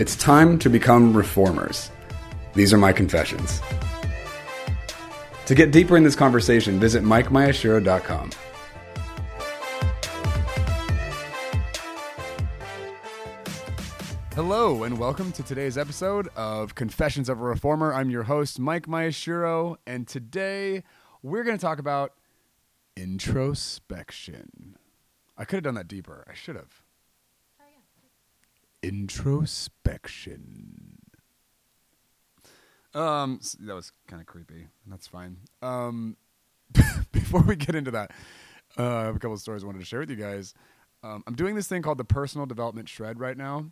It's time to become reformers. These are my confessions. To get deeper in this conversation, visit MikeMayashiro.com. Hello, and welcome to today's episode of Confessions of a Reformer. I'm your host, Mike Mayashiro, and today we're going to talk about introspection. I could have done that deeper. I should have. Introspection. Um, that was kind of creepy. That's fine. Um, before we get into that, uh, I have a couple of stories I wanted to share with you guys. Um, I'm doing this thing called the Personal Development Shred right now,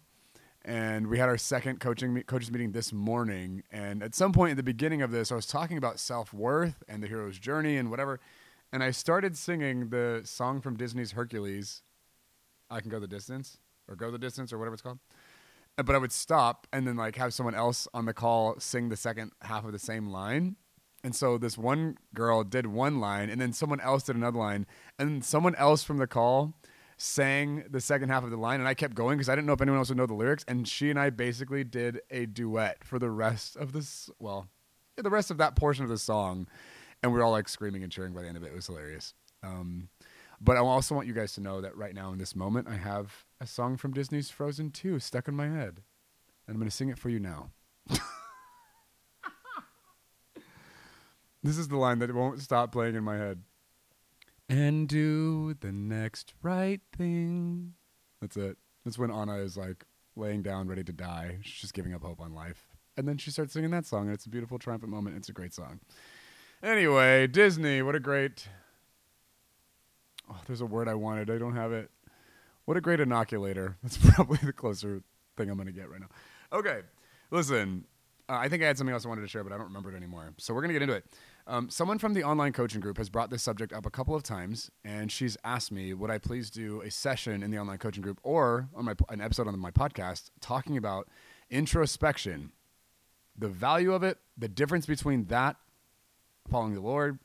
and we had our second coaching me- coaches meeting this morning. And at some point in the beginning of this, I was talking about self worth and the hero's journey and whatever, and I started singing the song from Disney's Hercules, "I Can Go the Distance" or "Go the Distance" or whatever it's called but I would stop and then like have someone else on the call sing the second half of the same line. And so this one girl did one line and then someone else did another line and someone else from the call sang the second half of the line and I kept going because I didn't know if anyone else would know the lyrics and she and I basically did a duet for the rest of this well yeah, the rest of that portion of the song and we were all like screaming and cheering by the end of it. It was hilarious. Um, but I also want you guys to know that right now in this moment, I have a song from Disney's Frozen 2 stuck in my head. And I'm going to sing it for you now. this is the line that won't stop playing in my head. And do the next right thing. That's it. That's when Anna is like laying down, ready to die. She's just giving up hope on life. And then she starts singing that song, and it's a beautiful, triumphant moment. It's a great song. Anyway, Disney, what a great Oh, there's a word I wanted. I don't have it. What a great inoculator. That's probably the closer thing I'm going to get right now. Okay, listen. Uh, I think I had something else I wanted to share, but I don't remember it anymore. So we're going to get into it. Um, someone from the online coaching group has brought this subject up a couple of times, and she's asked me, would I please do a session in the online coaching group or on my an episode on my podcast talking about introspection, the value of it, the difference between that, following the Lord,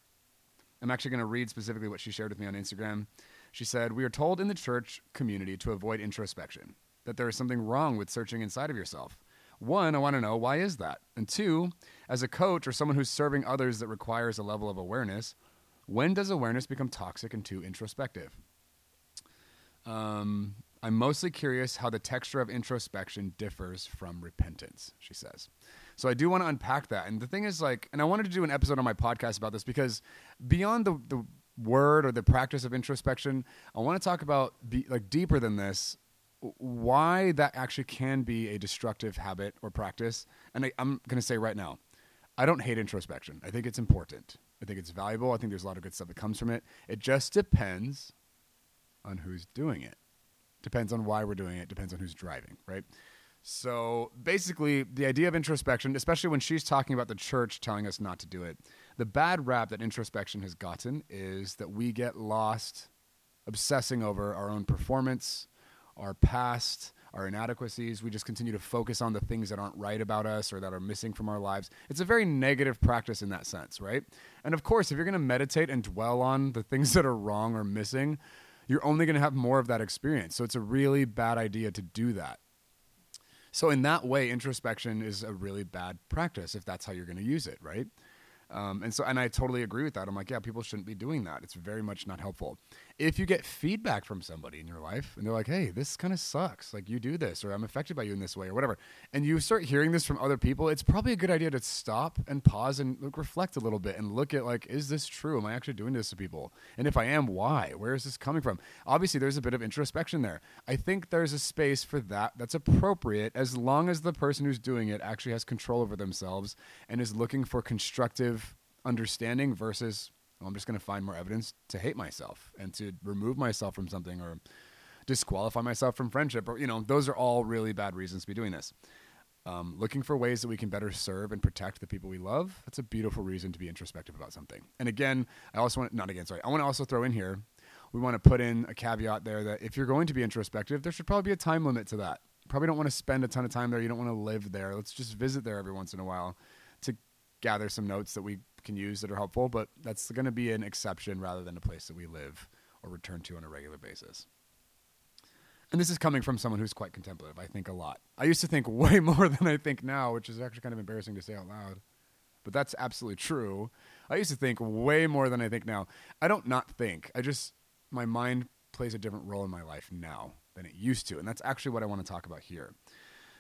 I'm actually going to read specifically what she shared with me on Instagram. She said, We are told in the church community to avoid introspection, that there is something wrong with searching inside of yourself. One, I want to know why is that? And two, as a coach or someone who's serving others that requires a level of awareness, when does awareness become toxic and too introspective? Um, I'm mostly curious how the texture of introspection differs from repentance, she says. So I do want to unpack that. And the thing is, like, and I wanted to do an episode on my podcast about this because beyond the, the word or the practice of introspection, I want to talk about, be, like, deeper than this, why that actually can be a destructive habit or practice. And I, I'm going to say right now, I don't hate introspection. I think it's important. I think it's valuable. I think there's a lot of good stuff that comes from it. It just depends on who's doing it. Depends on why we're doing it. Depends on who's driving, right? So basically, the idea of introspection, especially when she's talking about the church telling us not to do it, the bad rap that introspection has gotten is that we get lost obsessing over our own performance, our past, our inadequacies. We just continue to focus on the things that aren't right about us or that are missing from our lives. It's a very negative practice in that sense, right? And of course, if you're going to meditate and dwell on the things that are wrong or missing, you're only going to have more of that experience. So it's a really bad idea to do that. So in that way, introspection is a really bad practice if that's how you're going to use it, right? Um, and so, and I totally agree with that. I'm like, yeah, people shouldn't be doing that. It's very much not helpful. If you get feedback from somebody in your life and they're like, hey, this kind of sucks, like you do this, or I'm affected by you in this way, or whatever, and you start hearing this from other people, it's probably a good idea to stop and pause and look, reflect a little bit and look at like, is this true? Am I actually doing this to people? And if I am, why? Where is this coming from? Obviously, there's a bit of introspection there. I think there's a space for that that's appropriate as long as the person who's doing it actually has control over themselves and is looking for constructive understanding versus well, I'm just going to find more evidence to hate myself and to remove myself from something or disqualify myself from friendship or you know those are all really bad reasons to be doing this. um, looking for ways that we can better serve and protect the people we love. That's a beautiful reason to be introspective about something. And again, I also want not again, sorry, I want to also throw in here. We want to put in a caveat there that if you're going to be introspective, there should probably be a time limit to that. Probably don't want to spend a ton of time there. You don't want to live there. Let's just visit there every once in a while to gather some notes that we can use that are helpful. But that's going to be an exception rather than a place that we live or return to on a regular basis. And this is coming from someone who's quite contemplative. I think a lot. I used to think way more than I think now, which is actually kind of embarrassing to say out loud. But that's absolutely true. I used to think way more than I think now. I don't not think. I just my mind plays a different role in my life now than it used to, and that's actually what I want to talk about here.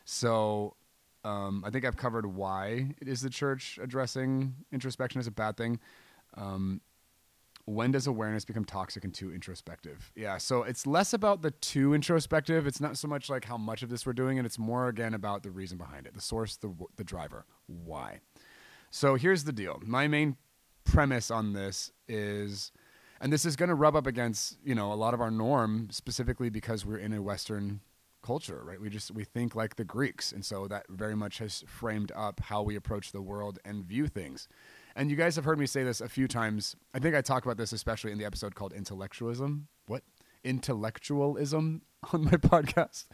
So, um, I think I've covered why it is the church addressing introspection as a bad thing. Um, when does awareness become toxic and too introspective? Yeah, so it's less about the too introspective. It's not so much like how much of this we're doing, and it's more again about the reason behind it, the source, the the driver, why. So here's the deal. My main premise on this is, and this is going to rub up against you know a lot of our norm, specifically because we're in a Western culture, right? We just we think like the Greeks, and so that very much has framed up how we approach the world and view things. And you guys have heard me say this a few times. I think I talked about this especially in the episode called Intellectualism. What? Intellectualism on my podcast,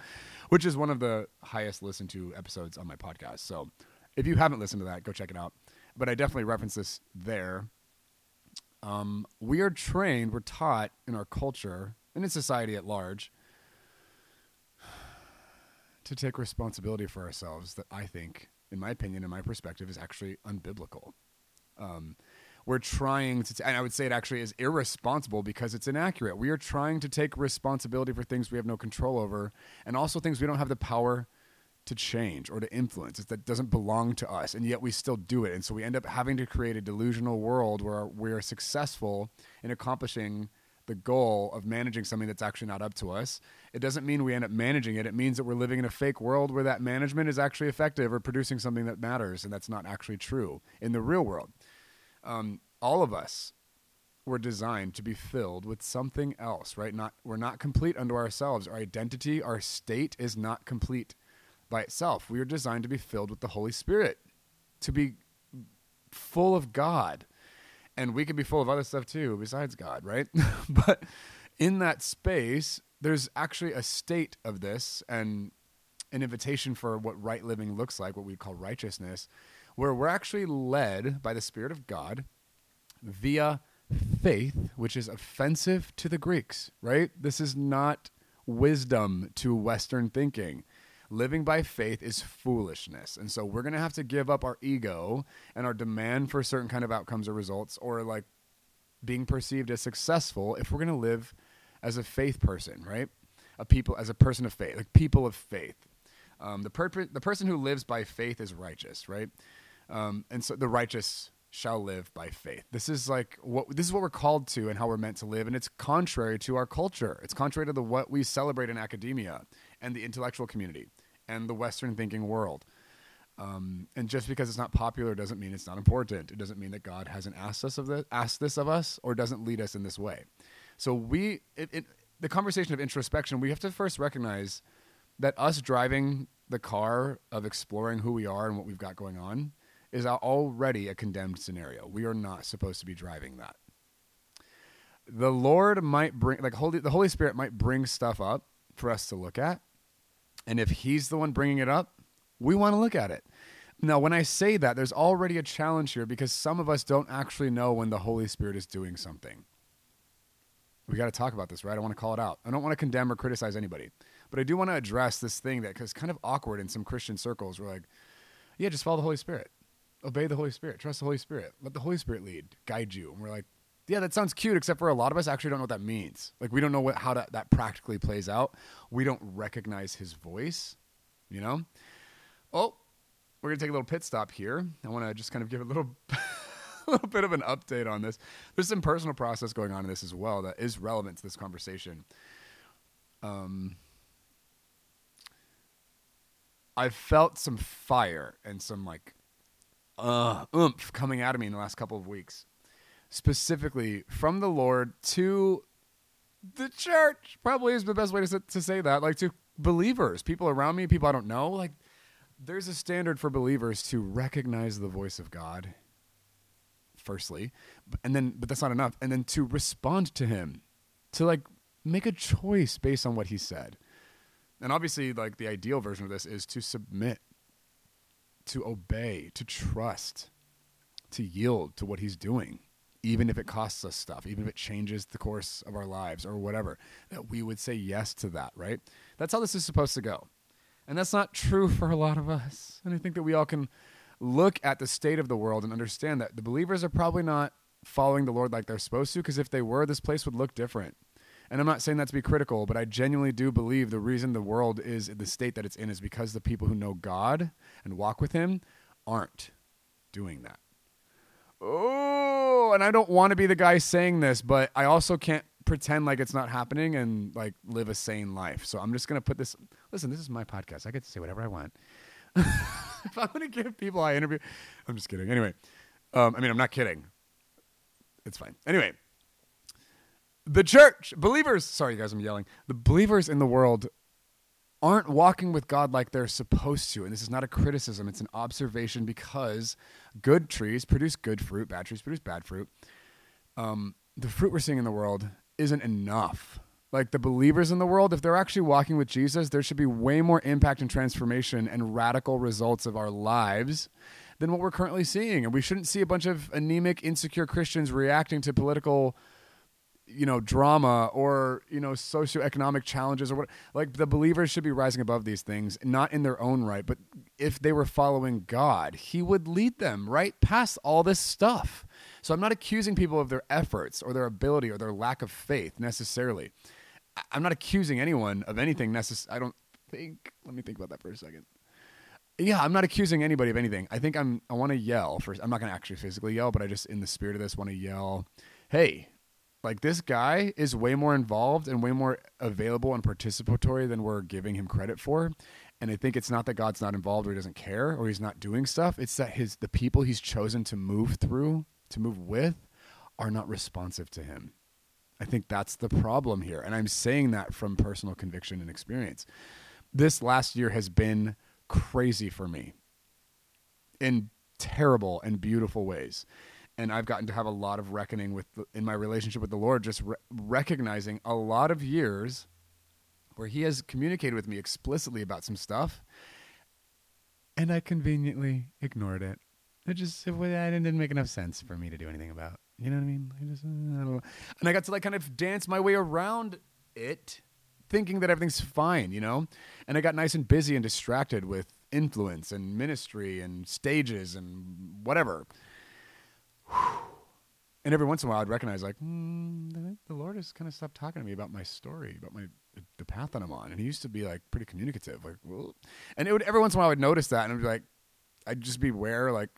which is one of the highest listened to episodes on my podcast. So if you haven't listened to that, go check it out. But I definitely reference this there. Um, we are trained, we're taught in our culture and in society at large to take responsibility for ourselves that I think, in my opinion, in my perspective, is actually unbiblical. Um, we're trying to, t- and I would say it actually is irresponsible because it's inaccurate. We are trying to take responsibility for things we have no control over and also things we don't have the power to change or to influence. It's that doesn't belong to us, and yet we still do it. And so we end up having to create a delusional world where we're successful in accomplishing the goal of managing something that's actually not up to us. It doesn't mean we end up managing it. It means that we're living in a fake world where that management is actually effective or producing something that matters, and that's not actually true in the real world. Um, all of us were designed to be filled with something else, right? Not we're not complete unto ourselves. Our identity, our state is not complete by itself. We are designed to be filled with the Holy Spirit, to be full of God. And we can be full of other stuff too, besides God, right? but in that space, there's actually a state of this and an invitation for what right living looks like, what we call righteousness, where we're actually led by the Spirit of God via faith, which is offensive to the Greeks, right? This is not wisdom to Western thinking. Living by faith is foolishness. And so we're going to have to give up our ego and our demand for certain kind of outcomes or results or like being perceived as successful if we're going to live as a faith person, right? A people as a person of faith, like people of faith. Um, the, the person who lives by faith is righteous, right? Um, and so the righteous shall live by faith. This is like what this is what we're called to and how we're meant to live, and it's contrary to our culture. It's contrary to the what we celebrate in academia and the intellectual community and the Western thinking world. Um, and just because it's not popular doesn't mean it's not important. It doesn't mean that God hasn't asked us of this, asked this of us, or doesn't lead us in this way. So we, it, it, the conversation of introspection, we have to first recognize that us driving the car of exploring who we are and what we've got going on is already a condemned scenario. We are not supposed to be driving that. The Lord might bring, like Holy, the Holy Spirit might bring stuff up for us to look at, and if He's the one bringing it up, we want to look at it. Now, when I say that, there's already a challenge here because some of us don't actually know when the Holy Spirit is doing something. We got to talk about this, right? I want to call it out. I don't want to condemn or criticize anybody, but I do want to address this thing that is kind of awkward in some Christian circles. We're like, yeah, just follow the Holy Spirit obey the Holy Spirit, trust the Holy Spirit, let the Holy Spirit lead, guide you. And we're like, yeah, that sounds cute, except for a lot of us actually don't know what that means. Like, we don't know what, how that, practically plays out. We don't recognize his voice, you know? Oh, we're going to take a little pit stop here. I want to just kind of give a little. a little bit of an update on this. There's some personal process going on in this as well that is relevant to this conversation. Um, I've felt some fire and some like uh, oomph coming out of me in the last couple of weeks, specifically from the Lord to the church. Probably is the best way to, to say that. Like to believers, people around me, people I don't know. Like there's a standard for believers to recognize the voice of God, firstly, and then, but that's not enough. And then to respond to Him, to like make a choice based on what He said. And obviously, like the ideal version of this is to submit, to obey, to trust, to yield to what He's doing even if it costs us stuff, even if it changes the course of our lives or whatever, that we would say yes to that, right? That's how this is supposed to go. And that's not true for a lot of us. And I think that we all can look at the state of the world and understand that the believers are probably not following the Lord like they're supposed to, because if they were, this place would look different. And I'm not saying that to be critical, but I genuinely do believe the reason the world is the state that it's in is because the people who know God and walk with Him aren't doing that oh, and I don't want to be the guy saying this, but I also can't pretend like it's not happening and like live a sane life. So I'm just gonna put this. Listen, this is my podcast. I get to say whatever I want. if I'm gonna give people I interview, I'm just kidding. Anyway, um, I mean, I'm not kidding. It's fine. Anyway, the church believers. Sorry, guys, I'm yelling. The believers in the world aren't walking with God like they're supposed to. And this is not a criticism, it's an observation because good trees produce good fruit, bad trees produce bad fruit. Um, the fruit we're seeing in the world isn't enough. Like the believers in the world, if they're actually walking with Jesus, there should be way more impact and transformation and radical results of our lives than what we're currently seeing. And we shouldn't see a bunch of anemic, insecure Christians reacting to political you know drama or you know socioeconomic challenges or what like the believers should be rising above these things not in their own right but if they were following god he would lead them right past all this stuff so i'm not accusing people of their efforts or their ability or their lack of faith necessarily i'm not accusing anyone of anything necessary i don't think let me think about that for a second yeah, I'm not accusing anybody of anything. I think I'm. I want to yell first. I'm not going to actually physically yell, but I just, in the spirit of this, want to yell, "Hey, like this guy is way more involved and way more available and participatory than we're giving him credit for. And I think it's not that God's not involved or he doesn't care or he's not doing stuff. It's that his the people he's chosen to move through, to move with, are not responsive to him. I think that's the problem here. And I'm saying that from personal conviction and experience. This last year has been crazy for me in terrible and beautiful ways and I've gotten to have a lot of reckoning with the, in my relationship with the Lord, just re- recognizing a lot of years where He has communicated with me explicitly about some stuff, and I conveniently ignored it. It just it, didn't make enough sense for me to do anything about. You know what I mean? I just I. And I got to like kind of dance my way around it, thinking that everything's fine, you know. And I got nice and busy and distracted with influence and ministry and stages and whatever and every once in a while, I'd recognize like mm, the Lord has kind of stopped talking to me about my story, about my the path that I'm on. And he used to be like pretty communicative, like, well, and it would every once in a while I would notice that, and I'd be like, I'd just be aware, like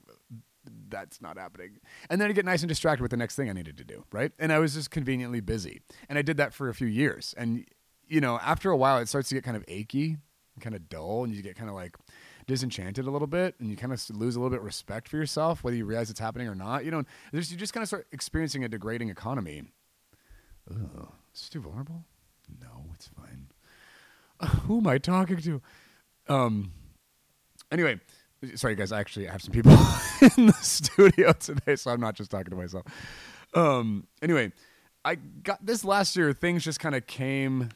that's not happening. And then I'd get nice and distracted with the next thing I needed to do, right? And I was just conveniently busy, and I did that for a few years. And you know, after a while, it starts to get kind of achy, kind of dull, and you get kind of like disenchanted a little bit and you kind of lose a little bit of respect for yourself, whether you realize it's happening or not. You know, you just kind of start experiencing a degrading economy. Ugh, it's too vulnerable. No, it's fine. Uh, who am I talking to? Um. Anyway, sorry guys. I actually have some people in the studio today, so I'm not just talking to myself. Um. Anyway, I got this last year. Things just kind of came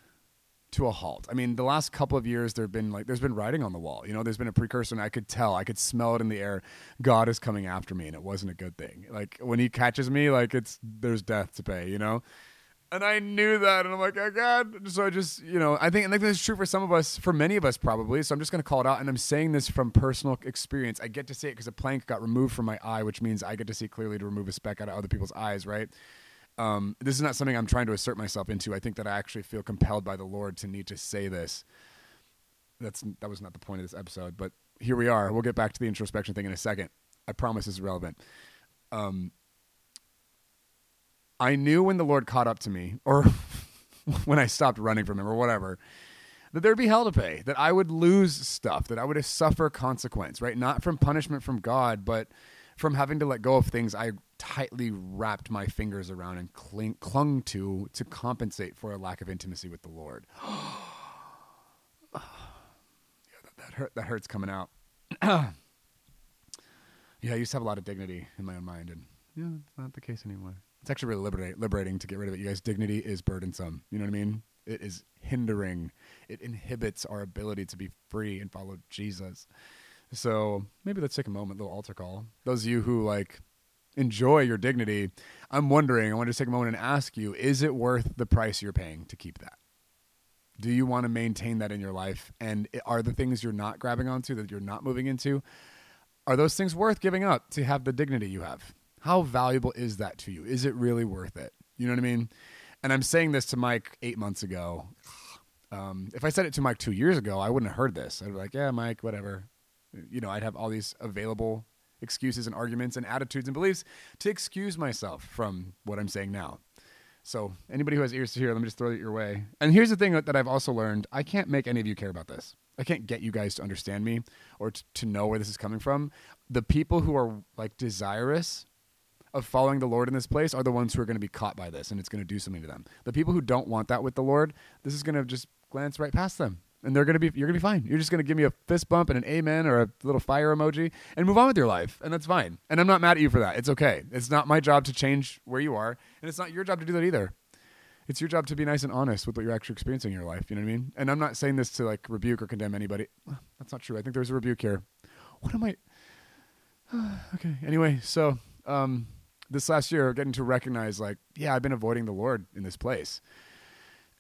to a halt. I mean, the last couple of years there've been like there's been writing on the wall. You know, there's been a precursor and I could tell, I could smell it in the air. God is coming after me and it wasn't a good thing. Like when he catches me, like it's there's death to pay, you know? And I knew that and I'm like, "Oh god." So I just, you know, I think and I think this is true for some of us, for many of us probably. So I'm just going to call it out and I'm saying this from personal experience. I get to say it cuz a plank got removed from my eye, which means I get to see clearly to remove a speck out of other people's eyes, right? Um, this is not something I'm trying to assert myself into. I think that I actually feel compelled by the Lord to need to say this. That's that was not the point of this episode, but here we are. We'll get back to the introspection thing in a second. I promise it's relevant. Um, I knew when the Lord caught up to me, or when I stopped running from Him, or whatever, that there'd be hell to pay. That I would lose stuff. That I would suffer consequence. Right, not from punishment from God, but from having to let go of things I tightly wrapped my fingers around and cling, clung to to compensate for a lack of intimacy with the Lord. yeah, that, that hurt. That hurts coming out. yeah, I used to have a lot of dignity in my own mind, and yeah, it's not the case anymore. It's actually really liberate, liberating to get rid of it. You guys, dignity is burdensome. You know what I mean? It is hindering. It inhibits our ability to be free and follow Jesus. So maybe let's take a moment, little altar call. Those of you who like enjoy your dignity, I'm wondering, I want to take a moment and ask you, is it worth the price you're paying to keep that? Do you want to maintain that in your life? And are the things you're not grabbing onto that you're not moving into, are those things worth giving up to have the dignity you have? How valuable is that to you? Is it really worth it? You know what I mean? And I'm saying this to Mike eight months ago. Um, if I said it to Mike two years ago, I wouldn't have heard this. I'd be like, yeah, Mike, whatever. You know, I'd have all these available excuses and arguments and attitudes and beliefs to excuse myself from what I'm saying now. So, anybody who has ears to hear, let me just throw it your way. And here's the thing that I've also learned I can't make any of you care about this. I can't get you guys to understand me or t- to know where this is coming from. The people who are like desirous of following the Lord in this place are the ones who are going to be caught by this and it's going to do something to them. The people who don't want that with the Lord, this is going to just glance right past them and they're gonna be you're gonna be fine. You're just gonna give me a fist bump and an amen or a little fire emoji and move on with your life, and that's fine. And I'm not mad at you for that. It's okay. It's not my job to change where you are, and it's not your job to do that either. It's your job to be nice and honest with what you're actually experiencing in your life. You know what I mean? And I'm not saying this to like rebuke or condemn anybody. That's not true. I think there's a rebuke here. What am I? okay. Anyway, so um, this last year, getting to recognize like, yeah, I've been avoiding the Lord in this place,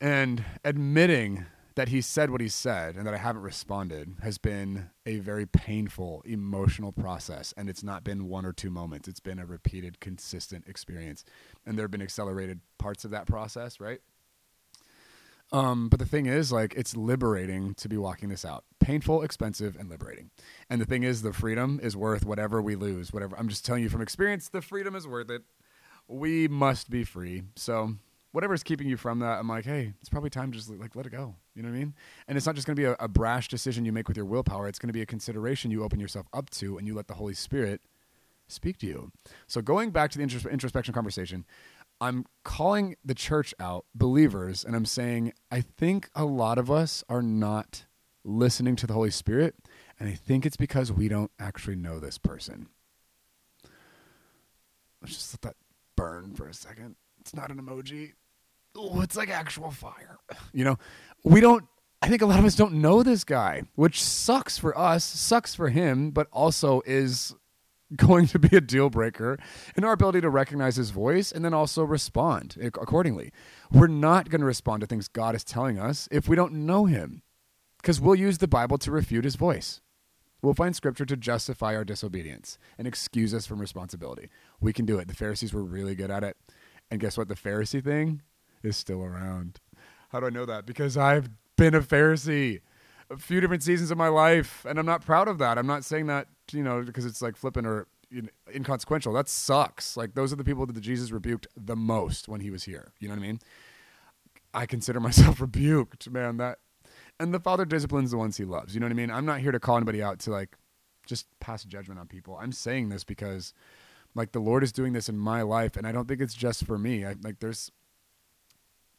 and admitting that he said what he said and that I haven't responded has been a very painful emotional process. And it's not been one or two moments, it's been a repeated, consistent experience. And there have been accelerated parts of that process, right? Um, but the thing is, like, it's liberating to be walking this out. Painful, expensive, and liberating. And the thing is, the freedom is worth whatever we lose. Whatever. I'm just telling you from experience, the freedom is worth it. We must be free. So whatever's keeping you from that, I'm like, hey, it's probably time to just like let it go. You know what I mean? And it's not just going to be a, a brash decision you make with your willpower. It's going to be a consideration you open yourself up to, and you let the Holy Spirit speak to you. So going back to the intros- introspection conversation, I'm calling the church out, believers, and I'm saying I think a lot of us are not listening to the Holy Spirit, and I think it's because we don't actually know this person. Let's just let that burn for a second. It's not an emoji oh, it's like actual fire. You know, we don't, I think a lot of us don't know this guy, which sucks for us, sucks for him, but also is going to be a deal breaker in our ability to recognize his voice and then also respond accordingly. We're not going to respond to things God is telling us if we don't know him because we'll use the Bible to refute his voice. We'll find scripture to justify our disobedience and excuse us from responsibility. We can do it. The Pharisees were really good at it. And guess what? The Pharisee thing is still around. How do I know that? Because I've been a Pharisee a few different seasons of my life, and I'm not proud of that. I'm not saying that you know because it's like flippant or you know, inconsequential. That sucks. Like those are the people that Jesus rebuked the most when he was here. You know what I mean? I consider myself rebuked, man. That and the Father disciplines the ones he loves. You know what I mean? I'm not here to call anybody out to like just pass judgment on people. I'm saying this because like the Lord is doing this in my life, and I don't think it's just for me. I, like there's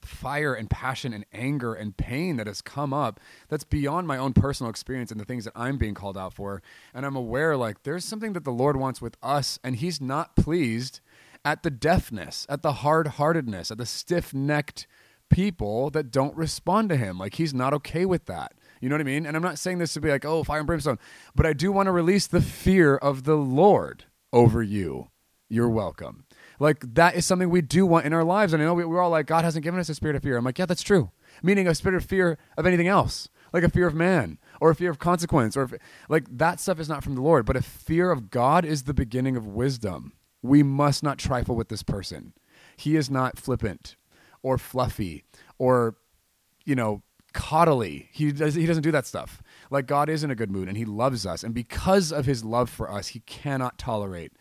fire and passion and anger and pain that has come up that's beyond my own personal experience and the things that I'm being called out for. And I'm aware like there's something that the Lord wants with us, and He's not pleased at the deafness, at the hard heartedness, at the stiff necked people that don't respond to Him. Like He's not okay with that. You know what I mean? And I'm not saying this to be like, oh, fire and brimstone, but I do want to release the fear of the Lord over you. You're welcome. Like that is something we do want in our lives. And I know we, we're all like, God hasn't given us a spirit of fear. I'm like, yeah, that's true. Meaning a spirit of fear of anything else, like a fear of man or a fear of consequence, or if, like that stuff is not from the Lord. But a fear of God is the beginning of wisdom. We must not trifle with this person. He is not flippant or fluffy or, you know, coddly. He does he doesn't do that stuff. Like God is in a good mood and he loves us. And because of his love for us, he cannot tolerate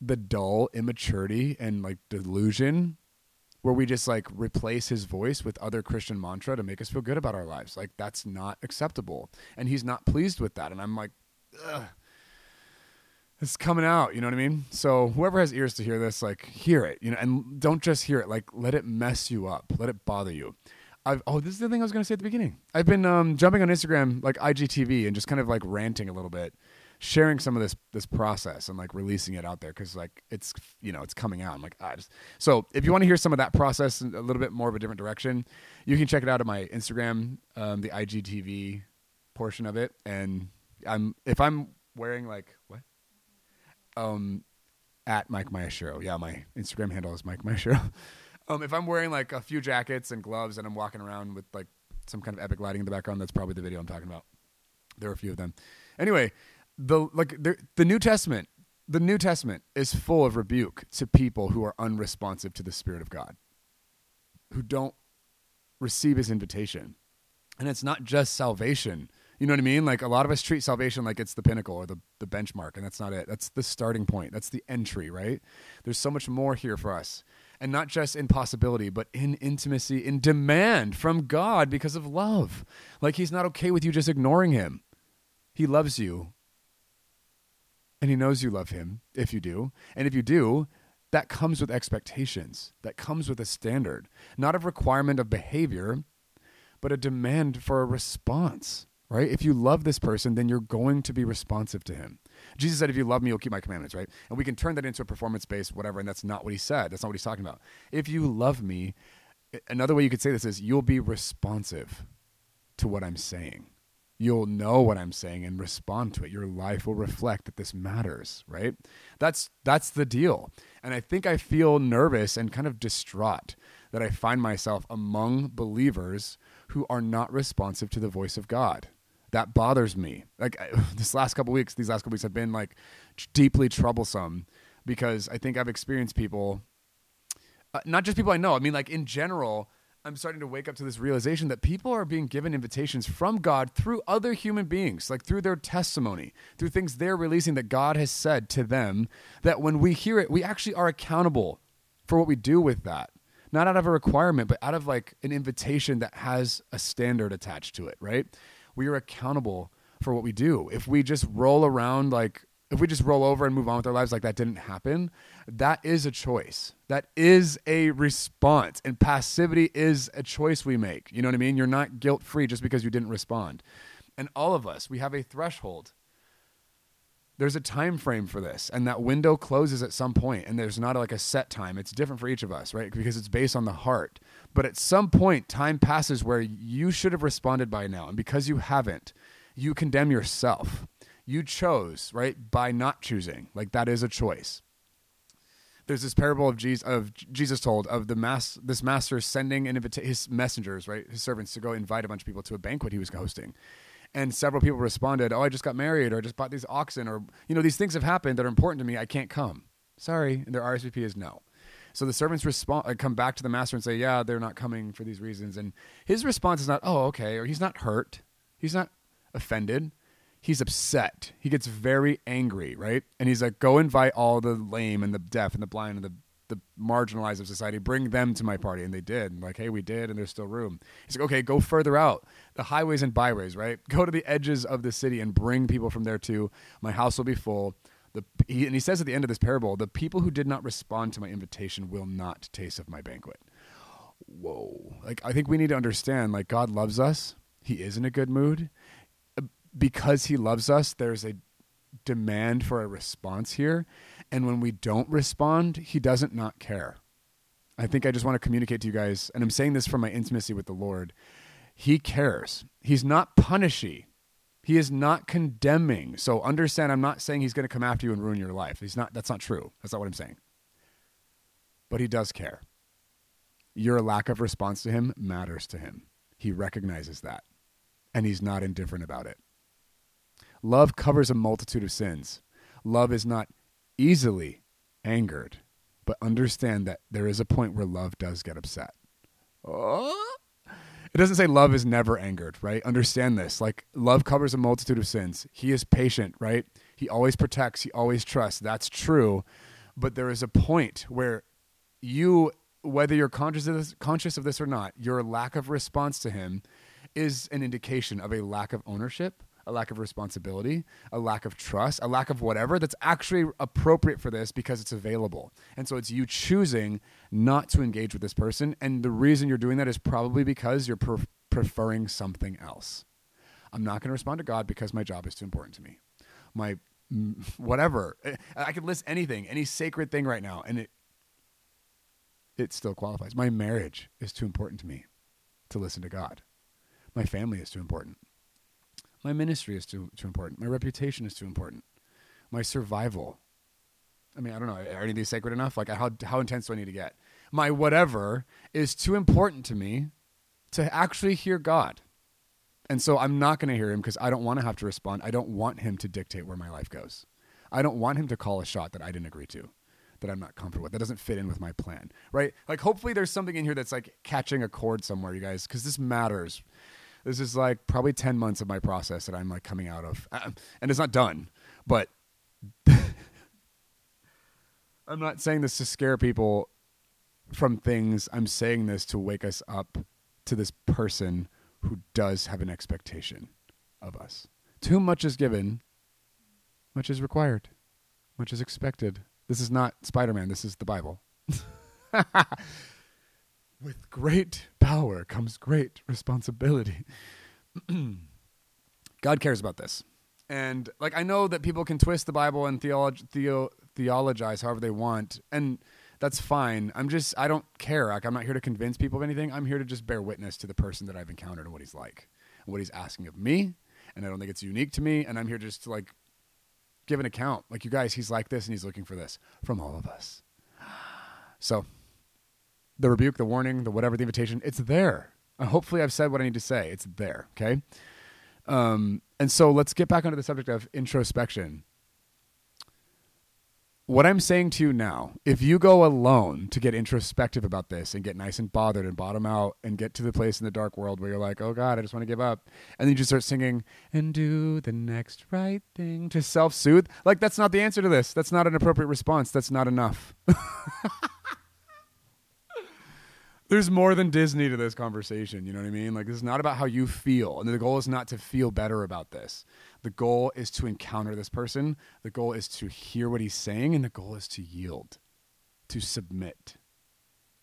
the dull immaturity and like delusion where we just like replace his voice with other Christian mantra to make us feel good about our lives. Like that's not acceptable. And he's not pleased with that. And I'm like, Ugh. it's coming out. You know what I mean? So whoever has ears to hear this, like hear it, you know, and don't just hear it, like let it mess you up. Let it bother you. I've, oh, this is the thing I was going to say at the beginning. I've been um, jumping on Instagram, like IGTV, and just kind of like ranting a little bit, sharing some of this this process and like releasing it out there because like it's you know it's coming out. I'm like, I just so if you want to hear some of that process in a little bit more of a different direction, you can check it out on my Instagram, um, the IGTV portion of it, and I'm if I'm wearing like what, um, at Mike Mayashiro. Yeah, my Instagram handle is Mike Mayashiro. Um, if I'm wearing like a few jackets and gloves and I'm walking around with like some kind of epic lighting in the background, that's probably the video I'm talking about. There are a few of them. Anyway, the like the, New Testament, the New Testament is full of rebuke to people who are unresponsive to the Spirit of God, who don't receive His invitation, and it's not just salvation. You know what I mean? Like a lot of us treat salvation like it's the pinnacle or the, the benchmark, and that's not it. That's the starting point. That's the entry, right? There's so much more here for us and not just in possibility, but in intimacy, in demand from God because of love. Like He's not okay with you just ignoring Him. He loves you, and He knows you love Him if you do. And if you do, that comes with expectations, that comes with a standard, not a requirement of behavior, but a demand for a response right? If you love this person, then you're going to be responsive to him. Jesus said, If you love me, you'll keep my commandments, right? And we can turn that into a performance based whatever, and that's not what he said. That's not what he's talking about. If you love me, another way you could say this is you'll be responsive to what I'm saying. You'll know what I'm saying and respond to it. Your life will reflect that this matters, right? That's that's the deal. And I think I feel nervous and kind of distraught that I find myself among believers who are not responsive to the voice of God that bothers me. Like this last couple weeks, these last couple weeks have been like deeply troublesome because I think I've experienced people, uh, not just people I know. I mean, like in general, I'm starting to wake up to this realization that people are being given invitations from God through other human beings, like through their testimony, through things they're releasing that God has said to them. That when we hear it, we actually are accountable for what we do with that not out of a requirement, but out of like an invitation that has a standard attached to it, right? we are accountable for what we do. If we just roll around like if we just roll over and move on with our lives like that didn't happen, that is a choice. That is a response. And passivity is a choice we make. You know what I mean? You're not guilt free just because you didn't respond. And all of us, we have a threshold there's a time frame for this and that window closes at some point and there's not like a set time it's different for each of us right because it's based on the heart but at some point time passes where you should have responded by now and because you haven't you condemn yourself you chose right by not choosing like that is a choice there's this parable of Jesus, of Jesus told of the mass this master sending invita- his messengers right his servants to go invite a bunch of people to a banquet he was hosting and several people responded, "Oh, I just got married, or I just bought these oxen, or you know, these things have happened that are important to me. I can't come. Sorry." And their RSVP is no. So the servants respond, uh, come back to the master and say, "Yeah, they're not coming for these reasons." And his response is not, "Oh, okay," or he's not hurt, he's not offended, he's upset. He gets very angry, right? And he's like, "Go invite all the lame and the deaf and the blind and the the marginalized of society, bring them to my party. And they did. And like, hey, we did, and there's still room. He's like, okay, go further out, the highways and byways, right? Go to the edges of the city and bring people from there too. My house will be full. The, he, and he says at the end of this parable, the people who did not respond to my invitation will not taste of my banquet. Whoa. Like, I think we need to understand, like, God loves us. He is in a good mood. Because he loves us, there's a demand for a response here. And when we don't respond, he doesn't not care. I think I just want to communicate to you guys, and I'm saying this from my intimacy with the Lord. He cares. He's not punishy. He is not condemning. So understand, I'm not saying he's going to come after you and ruin your life. He's not. That's not true. That's not what I'm saying. But he does care. Your lack of response to him matters to him. He recognizes that, and he's not indifferent about it. Love covers a multitude of sins. Love is not easily angered, but understand that there is a point where love does get upset. Oh. It doesn't say love is never angered, right? Understand this. Like, love covers a multitude of sins. He is patient, right? He always protects, he always trusts. That's true. But there is a point where you, whether you're conscious of this, conscious of this or not, your lack of response to him is an indication of a lack of ownership a lack of responsibility, a lack of trust, a lack of whatever that's actually appropriate for this because it's available. And so it's you choosing not to engage with this person. And the reason you're doing that is probably because you're pre- preferring something else. I'm not going to respond to God because my job is too important to me. My whatever. I could list anything, any sacred thing right now, and it it still qualifies. My marriage is too important to me to listen to God. My family is too important. My ministry is too too important. My reputation is too important. My survival. I mean, I don't know. Are any of these sacred enough? Like, how how intense do I need to get? My whatever is too important to me to actually hear God. And so I'm not going to hear him because I don't want to have to respond. I don't want him to dictate where my life goes. I don't want him to call a shot that I didn't agree to, that I'm not comfortable with, that doesn't fit in with my plan, right? Like, hopefully, there's something in here that's like catching a chord somewhere, you guys, because this matters. This is like probably 10 months of my process that I'm like coming out of. Uh, and it's not done, but I'm not saying this to scare people from things. I'm saying this to wake us up to this person who does have an expectation of us. Too much is given, much is required, much is expected. This is not Spider Man, this is the Bible. With great power comes great responsibility. God cares about this. And like I know that people can twist the Bible and theolog- theo- theologize however they want. And that's fine. I'm just I don't care. Like I'm not here to convince people of anything. I'm here to just bear witness to the person that I've encountered and what he's like and what he's asking of me. And I don't think it's unique to me. And I'm here just to like give an account. Like you guys, he's like this and he's looking for this from all of us. So the rebuke, the warning, the whatever, the invitation, it's there. Hopefully I've said what I need to say. It's there. Okay. Um, and so let's get back onto the subject of introspection what I'm saying to you now, if you go alone to get introspective about this and get nice and bothered and bottom out and get to the place in the dark world where you're like, oh God, I just want to give up. And then you just start singing and do the next right thing to self soothe, like that's not the answer to this. That's not an appropriate response. That's not enough. there's more than Disney to this conversation. You know what I mean? Like, this is not about how you feel. And the goal is not to feel better about this. The goal is to encounter this person. The goal is to hear what he's saying. And the goal is to yield, to submit,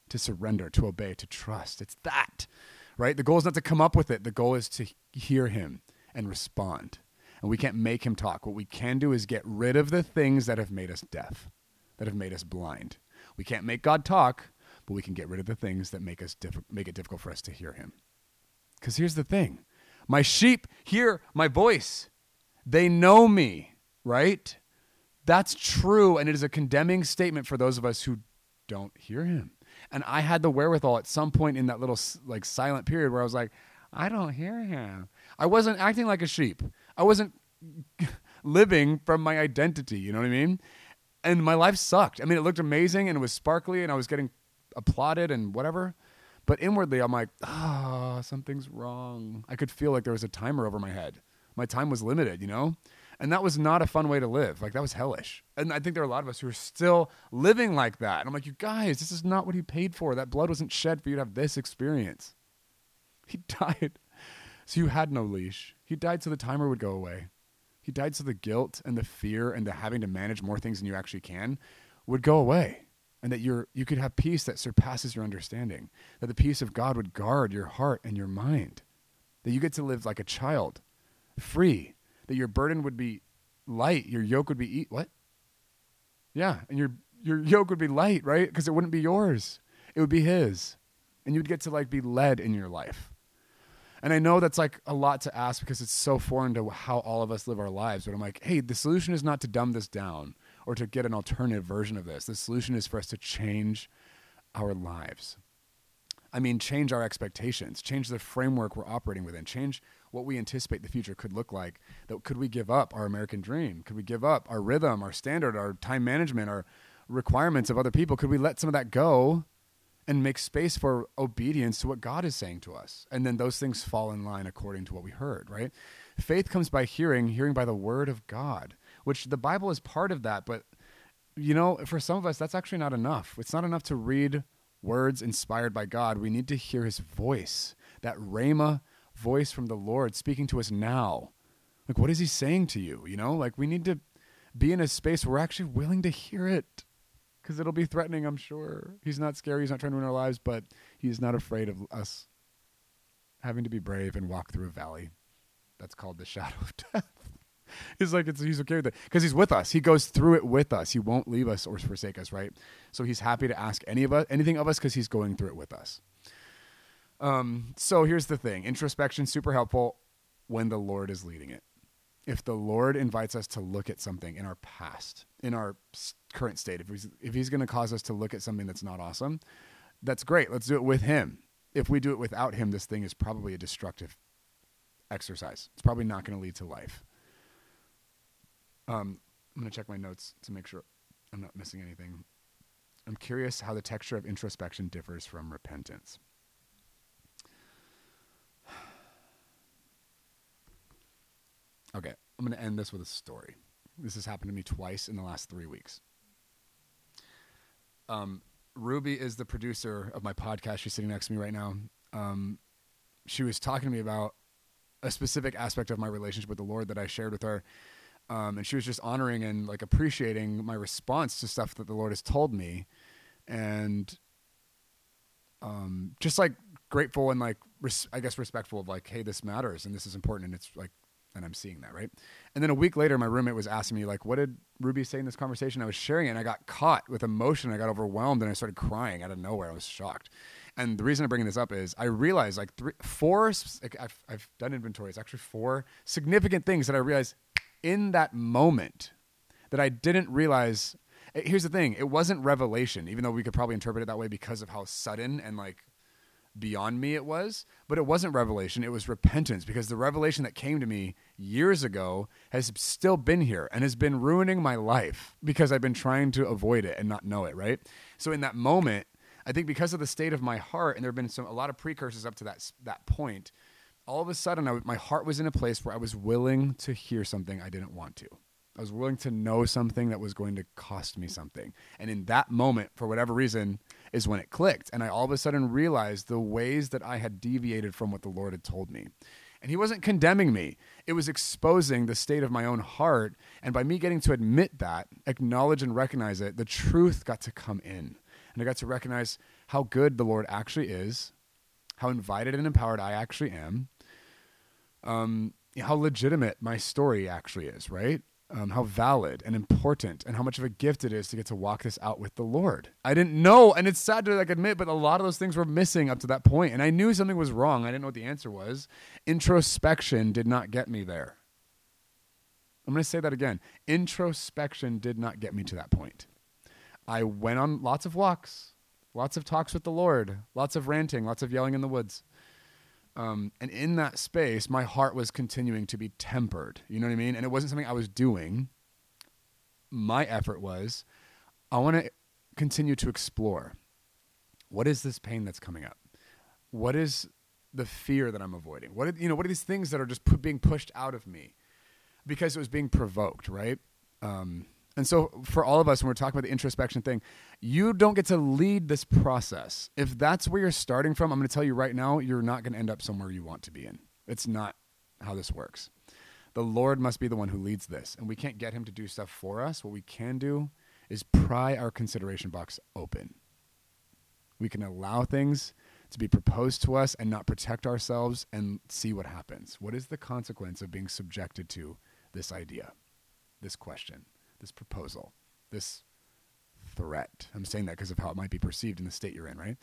to surrender, to obey, to trust. It's that, right? The goal is not to come up with it. The goal is to hear him and respond. And we can't make him talk. What we can do is get rid of the things that have made us deaf, that have made us blind. We can't make God talk but we can get rid of the things that make us diff- make it difficult for us to hear him. Cuz here's the thing. My sheep hear my voice. They know me, right? That's true and it is a condemning statement for those of us who don't hear him. And I had the wherewithal at some point in that little like silent period where I was like, I don't hear him. I wasn't acting like a sheep. I wasn't living from my identity, you know what I mean? And my life sucked. I mean, it looked amazing and it was sparkly and I was getting applauded and whatever. But inwardly, I'm like, ah, oh, something's wrong. I could feel like there was a timer over my head. My time was limited, you know? And that was not a fun way to live. Like, that was hellish. And I think there are a lot of us who are still living like that. And I'm like, you guys, this is not what he paid for. That blood wasn't shed for you to have this experience. He died so you had no leash. He died so the timer would go away. He died so the guilt and the fear and the having to manage more things than you actually can would go away and that you're you could have peace that surpasses your understanding that the peace of god would guard your heart and your mind that you get to live like a child free that your burden would be light your yoke would be eat what? Yeah and your your yoke would be light right? Because it wouldn't be yours. It would be his. And you'd get to like be led in your life. And I know that's like a lot to ask because it's so foreign to how all of us live our lives. But I'm like, hey, the solution is not to dumb this down or to get an alternative version of this. The solution is for us to change our lives. I mean, change our expectations, change the framework we're operating within, change what we anticipate the future could look like. That could we give up our American dream? Could we give up our rhythm, our standard, our time management, our requirements of other people? Could we let some of that go and make space for obedience to what God is saying to us? And then those things fall in line according to what we heard, right? Faith comes by hearing, hearing by the word of God which the Bible is part of that. But, you know, for some of us, that's actually not enough. It's not enough to read words inspired by God. We need to hear his voice, that Rhema voice from the Lord speaking to us now. Like, what is he saying to you? You know, like we need to be in a space where we're actually willing to hear it because it'll be threatening, I'm sure. He's not scary. He's not trying to ruin our lives, but he's not afraid of us having to be brave and walk through a valley that's called the shadow of death. he's like, it's, he's okay with it because he's with us. He goes through it with us. He won't leave us or forsake us, right? So he's happy to ask any of us, anything of us because he's going through it with us. Um, so here's the thing introspection, super helpful when the Lord is leading it if the Lord invites us to look at something in our past, in our current state, if he's, if he's going to cause us to look at something that's not awesome, that's great. Let's do it with him. If we do it without him, this thing is probably a destructive exercise. It's probably not going to lead to life. Um, I'm going to check my notes to make sure I'm not missing anything. I'm curious how the texture of introspection differs from repentance. Okay, I'm going to end this with a story. This has happened to me twice in the last three weeks. Um, Ruby is the producer of my podcast. She's sitting next to me right now. Um, she was talking to me about a specific aspect of my relationship with the Lord that I shared with her. Um, and she was just honoring and like appreciating my response to stuff that the Lord has told me. And um, just like grateful and like, res- I guess, respectful of like, hey, this matters and this is important. And it's like and I'm seeing that, right? And then a week later, my roommate was asking me, like, what did Ruby say in this conversation? I was sharing it, and I got caught with emotion. I got overwhelmed, and I started crying out of nowhere. I was shocked. And the reason I'm bringing this up is I realized, like, three, four, like, I've, I've done inventory. It's actually four significant things that I realized in that moment that I didn't realize. Eh, here's the thing it wasn't revelation, even though we could probably interpret it that way because of how sudden and, like, beyond me it was, but it wasn't revelation, it was repentance because the revelation that came to me years ago has still been here and has been ruining my life because I've been trying to avoid it and not know it, right? So in that moment, I think because of the state of my heart and there've been some a lot of precursors up to that that point, all of a sudden I, my heart was in a place where I was willing to hear something I didn't want to. I was willing to know something that was going to cost me something. And in that moment, for whatever reason, is when it clicked. And I all of a sudden realized the ways that I had deviated from what the Lord had told me. And He wasn't condemning me, it was exposing the state of my own heart. And by me getting to admit that, acknowledge and recognize it, the truth got to come in. And I got to recognize how good the Lord actually is, how invited and empowered I actually am. Um, how legitimate my story actually is, right? um, how valid and important and how much of a gift it is to get to walk this out with the Lord. I didn't know, and it's sad to like admit, but a lot of those things were missing up to that point, and I knew something was wrong. I didn't know what the answer was. Introspection did not get me there. I'm going to say that again. Introspection did not get me to that point. I went on lots of walks, lots of talks with the Lord, lots of ranting, lots of yelling in the woods. Um, and in that space, my heart was continuing to be tempered. You know what I mean? And it wasn't something I was doing. My effort was, I want to continue to explore. What is this pain that's coming up? What is the fear that I'm avoiding? What you know? What are these things that are just being pushed out of me because it was being provoked, right? Um, and so, for all of us, when we're talking about the introspection thing, you don't get to lead this process. If that's where you're starting from, I'm going to tell you right now, you're not going to end up somewhere you want to be in. It's not how this works. The Lord must be the one who leads this, and we can't get Him to do stuff for us. What we can do is pry our consideration box open. We can allow things to be proposed to us and not protect ourselves and see what happens. What is the consequence of being subjected to this idea, this question? This proposal, this threat. I'm saying that because of how it might be perceived in the state you're in, right?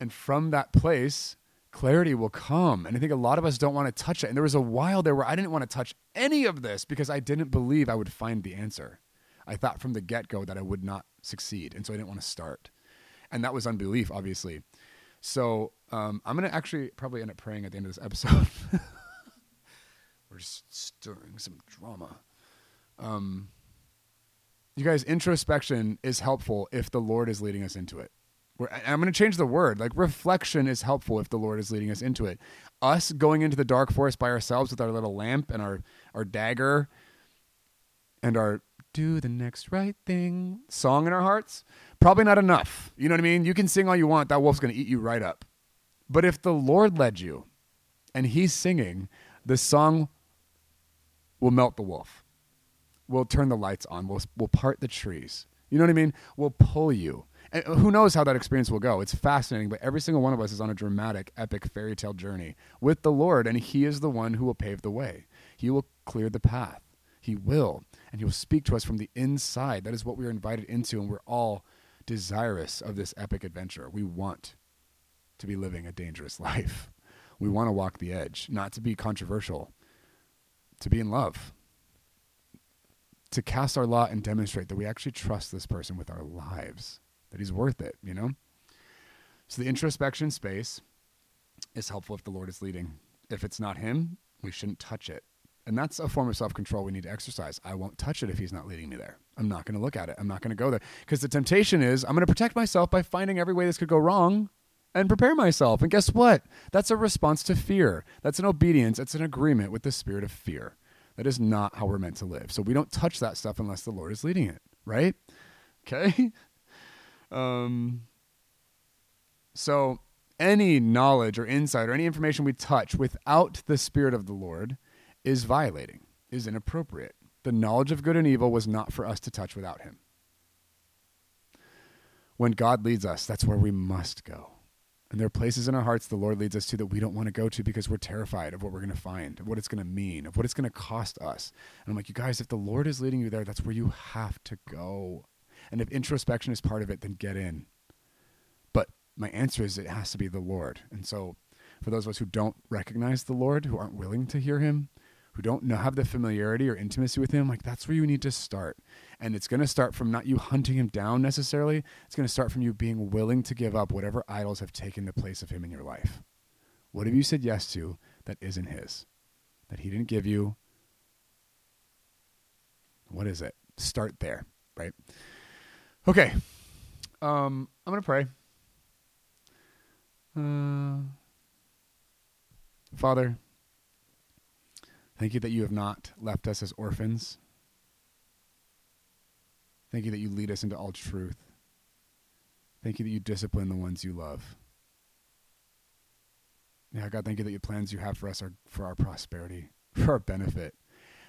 And from that place, clarity will come. And I think a lot of us don't want to touch it. And there was a while there where I didn't want to touch any of this because I didn't believe I would find the answer. I thought from the get go that I would not succeed. And so I didn't want to start. And that was unbelief, obviously. So um, I'm going to actually probably end up praying at the end of this episode. We're just stirring some drama. Um, you guys, introspection is helpful if the Lord is leading us into it. We're, I'm going to change the word. Like reflection is helpful if the Lord is leading us into it. Us going into the dark forest by ourselves with our little lamp and our our dagger and our do the next right thing song in our hearts, probably not enough. You know what I mean? You can sing all you want, that wolf's going to eat you right up. But if the Lord led you and he's singing, the song We'll melt the wolf. We'll turn the lights on. We'll, we'll part the trees. You know what I mean? We'll pull you. And uh, who knows how that experience will go? It's fascinating, but every single one of us is on a dramatic, epic fairy tale journey with the Lord, and He is the one who will pave the way. He will clear the path. He will. And He will speak to us from the inside. That is what we are invited into, and we're all desirous of this epic adventure. We want to be living a dangerous life. We want to walk the edge, not to be controversial, to be in love, to cast our lot and demonstrate that we actually trust this person with our lives, that he's worth it, you know? So the introspection space is helpful if the Lord is leading. If it's not him, we shouldn't touch it. And that's a form of self control we need to exercise. I won't touch it if he's not leading me there. I'm not going to look at it. I'm not going to go there. Because the temptation is I'm going to protect myself by finding every way this could go wrong and prepare myself. And guess what? That's a response to fear. That's an obedience. It's an agreement with the spirit of fear. That is not how we're meant to live. So we don't touch that stuff unless the Lord is leading it, right? Okay? Um so any knowledge or insight or any information we touch without the spirit of the Lord is violating, is inappropriate. The knowledge of good and evil was not for us to touch without him. When God leads us, that's where we must go. And there are places in our hearts the Lord leads us to that we don't want to go to because we're terrified of what we're going to find, of what it's going to mean, of what it's going to cost us. And I'm like, you guys, if the Lord is leading you there, that's where you have to go. And if introspection is part of it, then get in. But my answer is it has to be the Lord. And so for those of us who don't recognize the Lord, who aren't willing to hear him, who don't know, have the familiarity or intimacy with him, like that's where you need to start. And it's going to start from not you hunting him down necessarily. It's going to start from you being willing to give up whatever idols have taken the place of him in your life. What have you said yes to that isn't his? That he didn't give you? What is it? Start there, right? Okay. Um, I'm going to pray. Uh, Father, Thank you that you have not left us as orphans. Thank you that you lead us into all truth. Thank you that you discipline the ones you love. Yeah, God, thank you that your plans you have for us are for our prosperity, for our benefit.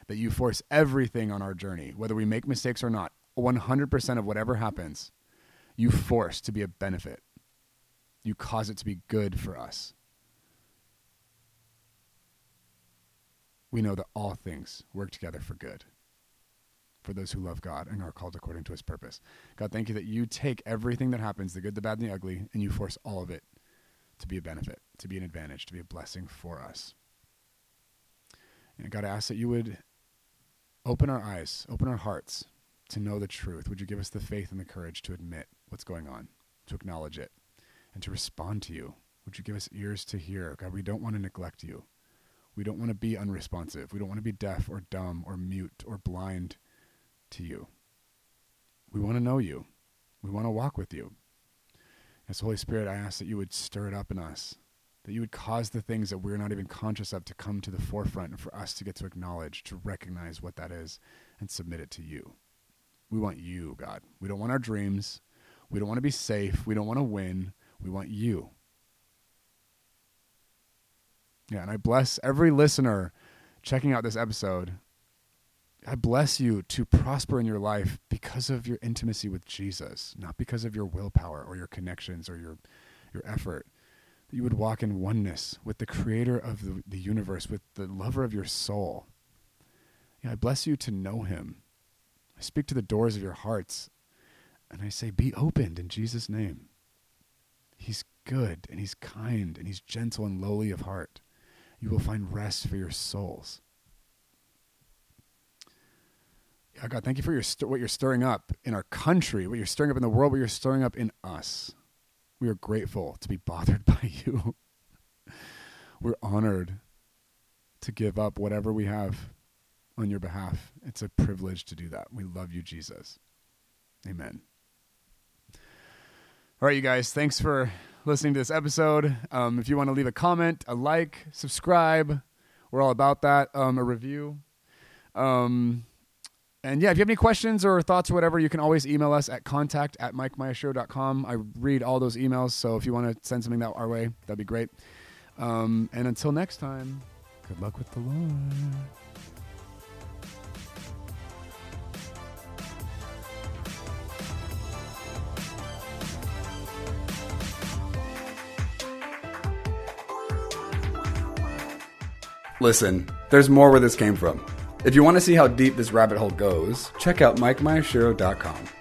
That you force everything on our journey, whether we make mistakes or not, 100% of whatever happens, you force to be a benefit. You cause it to be good for us. We know that all things work together for good for those who love God and are called according to his purpose. God, thank you that you take everything that happens, the good, the bad, and the ugly, and you force all of it to be a benefit, to be an advantage, to be a blessing for us. And God, I ask that you would open our eyes, open our hearts to know the truth. Would you give us the faith and the courage to admit what's going on, to acknowledge it, and to respond to you? Would you give us ears to hear? God, we don't want to neglect you. We don't want to be unresponsive. We don't want to be deaf or dumb or mute or blind to you. We want to know you. We want to walk with you. As Holy Spirit, I ask that you would stir it up in us, that you would cause the things that we're not even conscious of to come to the forefront and for us to get to acknowledge, to recognize what that is and submit it to you. We want you, God. We don't want our dreams. We don't want to be safe. We don't want to win. We want you. Yeah, and I bless every listener checking out this episode. I bless you to prosper in your life because of your intimacy with Jesus, not because of your willpower or your connections or your your effort. That you would walk in oneness with the creator of the, the universe, with the lover of your soul. Yeah, I bless you to know him. I speak to the doors of your hearts and I say, Be opened in Jesus' name. He's good and he's kind and he's gentle and lowly of heart you will find rest for your souls. Yeah, God, thank you for your what you're stirring up in our country, what you're stirring up in the world, what you're stirring up in us. We are grateful to be bothered by you. We're honored to give up whatever we have on your behalf. It's a privilege to do that. We love you, Jesus. Amen. All right, you guys, thanks for listening to this episode. Um, if you want to leave a comment, a like, subscribe, we're all about that. Um, a review. Um, and yeah, if you have any questions or thoughts or whatever, you can always email us at contact at mikemeyashow.com. I read all those emails, so if you want to send something that our way, that'd be great. Um, and until next time, good luck with the Lord. Listen, there's more where this came from. If you want to see how deep this rabbit hole goes, check out MikeMyashiro.com.